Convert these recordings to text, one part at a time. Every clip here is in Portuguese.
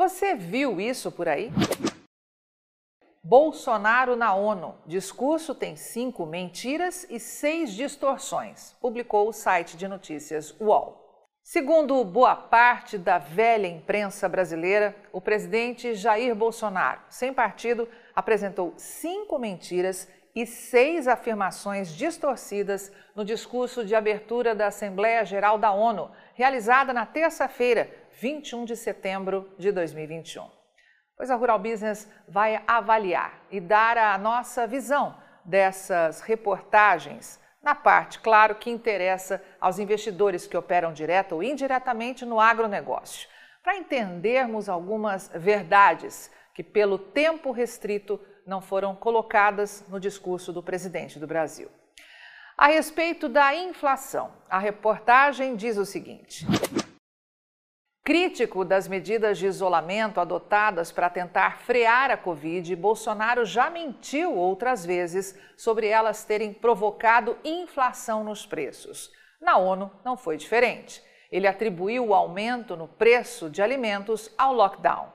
Você viu isso por aí? Bolsonaro na ONU. Discurso tem cinco mentiras e seis distorções, publicou o site de notícias UOL. Segundo boa parte da velha imprensa brasileira, o presidente Jair Bolsonaro, sem partido, apresentou cinco mentiras e seis afirmações distorcidas no discurso de abertura da Assembleia Geral da ONU, realizada na terça-feira, 21 de setembro de 2021. Pois a Rural Business vai avaliar e dar a nossa visão dessas reportagens, na parte, claro, que interessa aos investidores que operam direto ou indiretamente no agronegócio, para entendermos algumas verdades que, pelo tempo restrito, não foram colocadas no discurso do presidente do Brasil. A respeito da inflação, a reportagem diz o seguinte. Crítico das medidas de isolamento adotadas para tentar frear a Covid, Bolsonaro já mentiu outras vezes sobre elas terem provocado inflação nos preços. Na ONU não foi diferente. Ele atribuiu o aumento no preço de alimentos ao lockdown.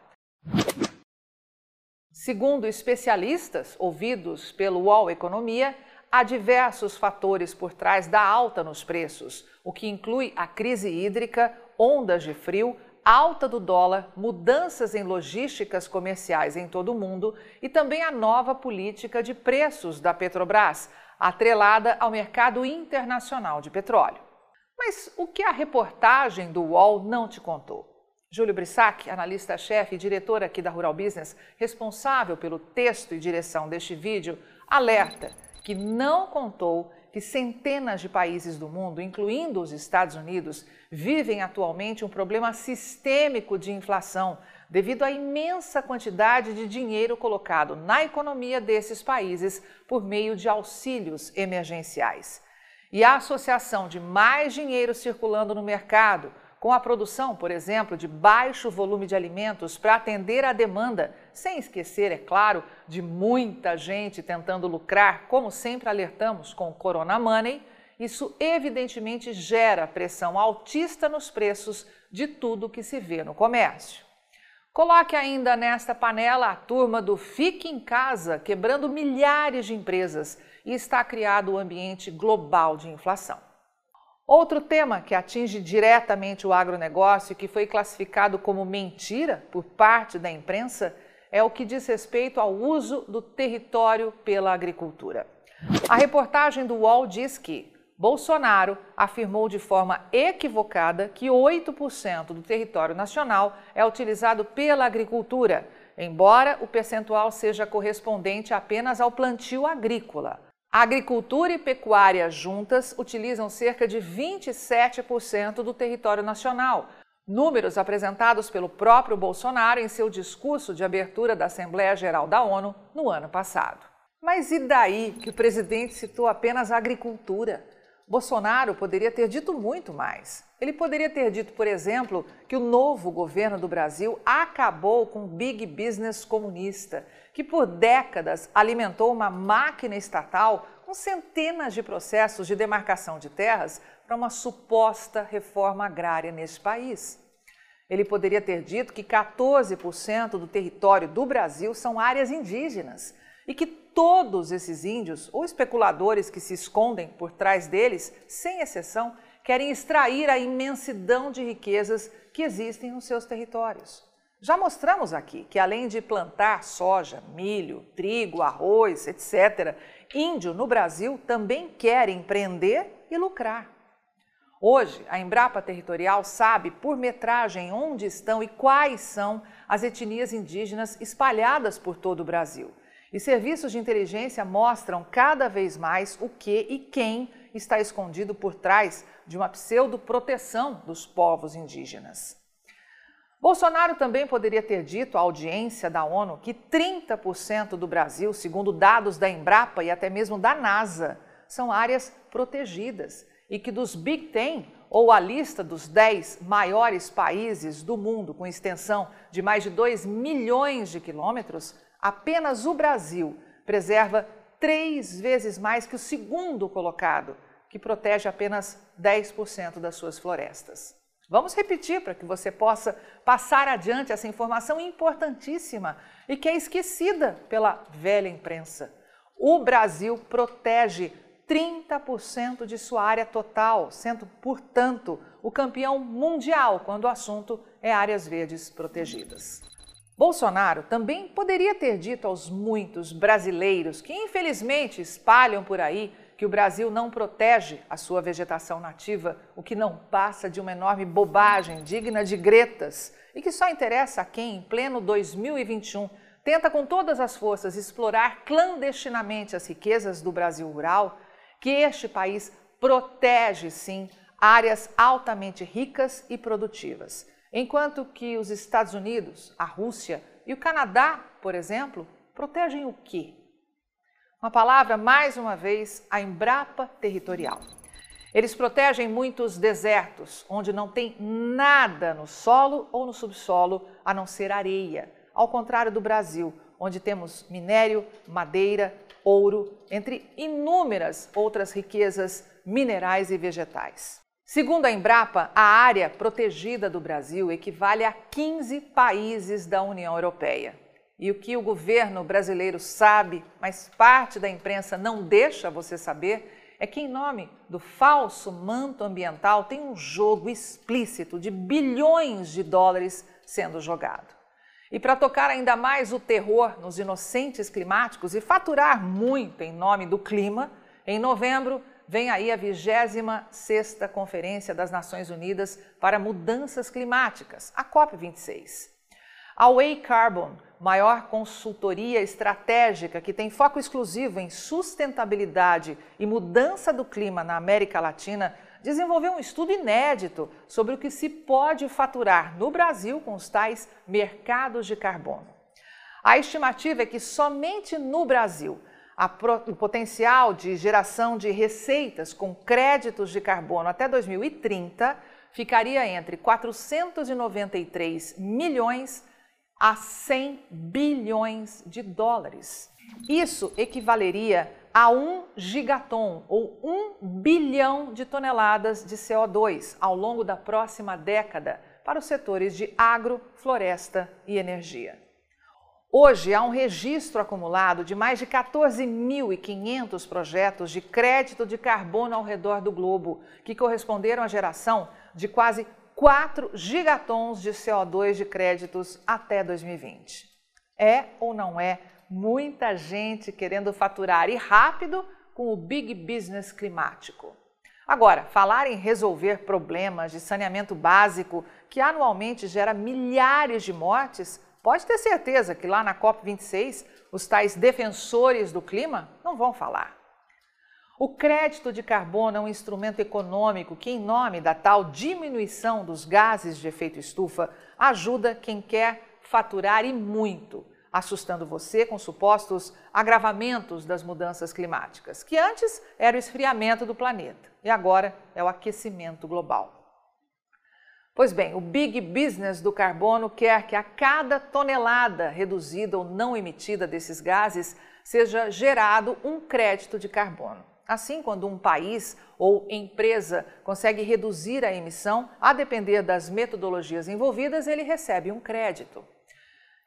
Segundo especialistas ouvidos pelo UOL Economia, há diversos fatores por trás da alta nos preços, o que inclui a crise hídrica, ondas de frio, alta do dólar, mudanças em logísticas comerciais em todo o mundo e também a nova política de preços da Petrobras, atrelada ao mercado internacional de petróleo. Mas o que a reportagem do UOL não te contou? Júlio Brissac, analista-chefe e diretor aqui da Rural Business, responsável pelo texto e direção deste vídeo, alerta que não contou que centenas de países do mundo, incluindo os Estados Unidos, vivem atualmente um problema sistêmico de inflação devido à imensa quantidade de dinheiro colocado na economia desses países por meio de auxílios emergenciais. E a associação de mais dinheiro circulando no mercado com a produção, por exemplo, de baixo volume de alimentos para atender à demanda, sem esquecer, é claro, de muita gente tentando lucrar, como sempre alertamos com o Corona Money, isso evidentemente gera pressão altista nos preços de tudo que se vê no comércio. Coloque ainda nesta panela a turma do Fique em Casa, quebrando milhares de empresas e está criado o um ambiente global de inflação. Outro tema que atinge diretamente o agronegócio e que foi classificado como mentira por parte da imprensa é o que diz respeito ao uso do território pela agricultura. A reportagem do UOL diz que Bolsonaro afirmou de forma equivocada que 8% do território nacional é utilizado pela agricultura, embora o percentual seja correspondente apenas ao plantio agrícola. A agricultura e pecuária juntas utilizam cerca de 27% do território nacional, números apresentados pelo próprio Bolsonaro em seu discurso de abertura da Assembleia Geral da ONU no ano passado. Mas e daí que o presidente citou apenas a agricultura? Bolsonaro poderia ter dito muito mais. Ele poderia ter dito, por exemplo, que o novo governo do Brasil acabou com o big business comunista, que por décadas alimentou uma máquina estatal com centenas de processos de demarcação de terras para uma suposta reforma agrária nesse país. Ele poderia ter dito que 14% do território do Brasil são áreas indígenas e que todos esses índios ou especuladores que se escondem por trás deles, sem exceção, querem extrair a imensidão de riquezas que existem nos seus territórios. Já mostramos aqui que, além de plantar soja, milho, trigo, arroz, etc., índio no Brasil também quer empreender e lucrar. Hoje, a Embrapa Territorial sabe por metragem onde estão e quais são as etnias indígenas espalhadas por todo o Brasil. E serviços de inteligência mostram cada vez mais o que e quem está escondido por trás de uma pseudo-proteção dos povos indígenas. Bolsonaro também poderia ter dito à audiência da ONU que 30% do Brasil, segundo dados da Embrapa e até mesmo da NASA, são áreas protegidas e que dos Big Ten, ou a lista dos 10 maiores países do mundo com extensão de mais de 2 milhões de quilômetros, apenas o Brasil preserva três vezes mais que o segundo colocado, que protege apenas 10% das suas florestas. Vamos repetir para que você possa passar adiante essa informação importantíssima e que é esquecida pela velha imprensa. O Brasil protege 30% de sua área total, sendo, portanto, o campeão mundial quando o assunto é áreas verdes protegidas. Bolsonaro também poderia ter dito aos muitos brasileiros que, infelizmente, espalham por aí que o Brasil não protege a sua vegetação nativa, o que não passa de uma enorme bobagem digna de gretas e que só interessa a quem, em pleno 2021, tenta com todas as forças explorar clandestinamente as riquezas do Brasil rural, que este país protege sim áreas altamente ricas e produtivas, enquanto que os Estados Unidos, a Rússia e o Canadá, por exemplo, protegem o quê? Uma palavra, mais uma vez, a Embrapa Territorial. Eles protegem muitos desertos, onde não tem nada no solo ou no subsolo a não ser areia, ao contrário do Brasil, onde temos minério, madeira, ouro, entre inúmeras outras riquezas minerais e vegetais. Segundo a Embrapa, a área protegida do Brasil equivale a 15 países da União Europeia. E o que o governo brasileiro sabe, mas parte da imprensa não deixa você saber, é que, em nome do falso manto ambiental, tem um jogo explícito de bilhões de dólares sendo jogado. E para tocar ainda mais o terror nos inocentes climáticos e faturar muito em nome do clima, em novembro vem aí a 26ª Conferência das Nações Unidas para Mudanças Climáticas, a COP26. A Way Carbon, maior consultoria estratégica que tem foco exclusivo em sustentabilidade e mudança do clima na América Latina, desenvolveu um estudo inédito sobre o que se pode faturar no Brasil com os tais mercados de carbono. A estimativa é que somente no Brasil o potencial de geração de receitas com créditos de carbono até 2030 ficaria entre 493 milhões a 100 bilhões de dólares. Isso equivaleria a 1 gigaton ou 1 bilhão de toneladas de CO2 ao longo da próxima década para os setores de agro, floresta e energia. Hoje há um registro acumulado de mais de 14.500 projetos de crédito de carbono ao redor do globo, que corresponderam à geração de quase 4 gigatons de CO2 de créditos até 2020. É ou não é muita gente querendo faturar e rápido com o big business climático? Agora, falar em resolver problemas de saneamento básico que anualmente gera milhares de mortes Pode ter certeza que lá na COP26 os tais defensores do clima não vão falar. O crédito de carbono é um instrumento econômico que, em nome da tal diminuição dos gases de efeito estufa, ajuda quem quer faturar e muito, assustando você com supostos agravamentos das mudanças climáticas, que antes era o esfriamento do planeta e agora é o aquecimento global. Pois bem, o big business do carbono quer que a cada tonelada reduzida ou não emitida desses gases seja gerado um crédito de carbono. Assim, quando um país ou empresa consegue reduzir a emissão, a depender das metodologias envolvidas, ele recebe um crédito.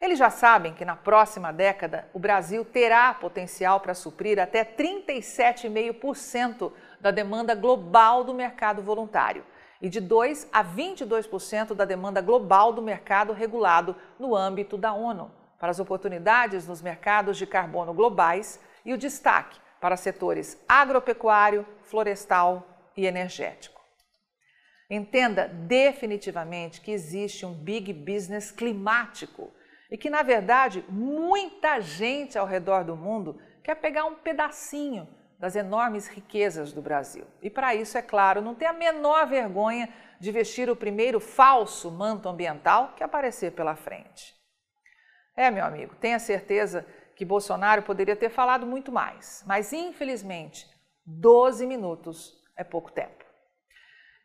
Eles já sabem que na próxima década o Brasil terá potencial para suprir até 37,5% da demanda global do mercado voluntário e de 2 a 22% da demanda global do mercado regulado no âmbito da ONU, para as oportunidades nos mercados de carbono globais e o destaque para setores agropecuário, florestal e energético. Entenda definitivamente que existe um big business climático e que, na verdade, muita gente ao redor do mundo quer pegar um pedacinho das enormes riquezas do Brasil. E para isso, é claro, não tem a menor vergonha de vestir o primeiro falso manto ambiental que aparecer pela frente. É, meu amigo, tenha certeza que Bolsonaro poderia ter falado muito mais, mas infelizmente, 12 minutos é pouco tempo.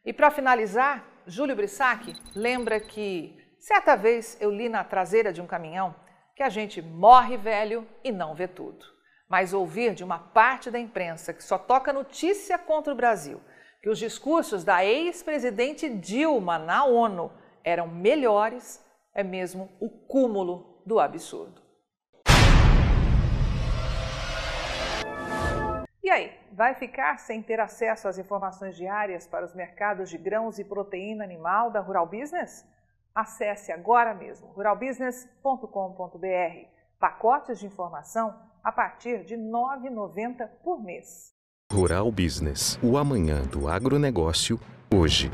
E para finalizar, Júlio Brissac lembra que certa vez eu li na traseira de um caminhão que a gente morre velho e não vê tudo mas ouvir de uma parte da imprensa que só toca notícia contra o Brasil, que os discursos da ex-presidente Dilma na ONU eram melhores é mesmo o cúmulo do absurdo. E aí, vai ficar sem ter acesso às informações diárias para os mercados de grãos e proteína animal da Rural Business? Acesse agora mesmo ruralbusiness.com.br. Pacotes de informação a partir de R$ 9,90 por mês. Rural Business, o amanhã do agronegócio, hoje.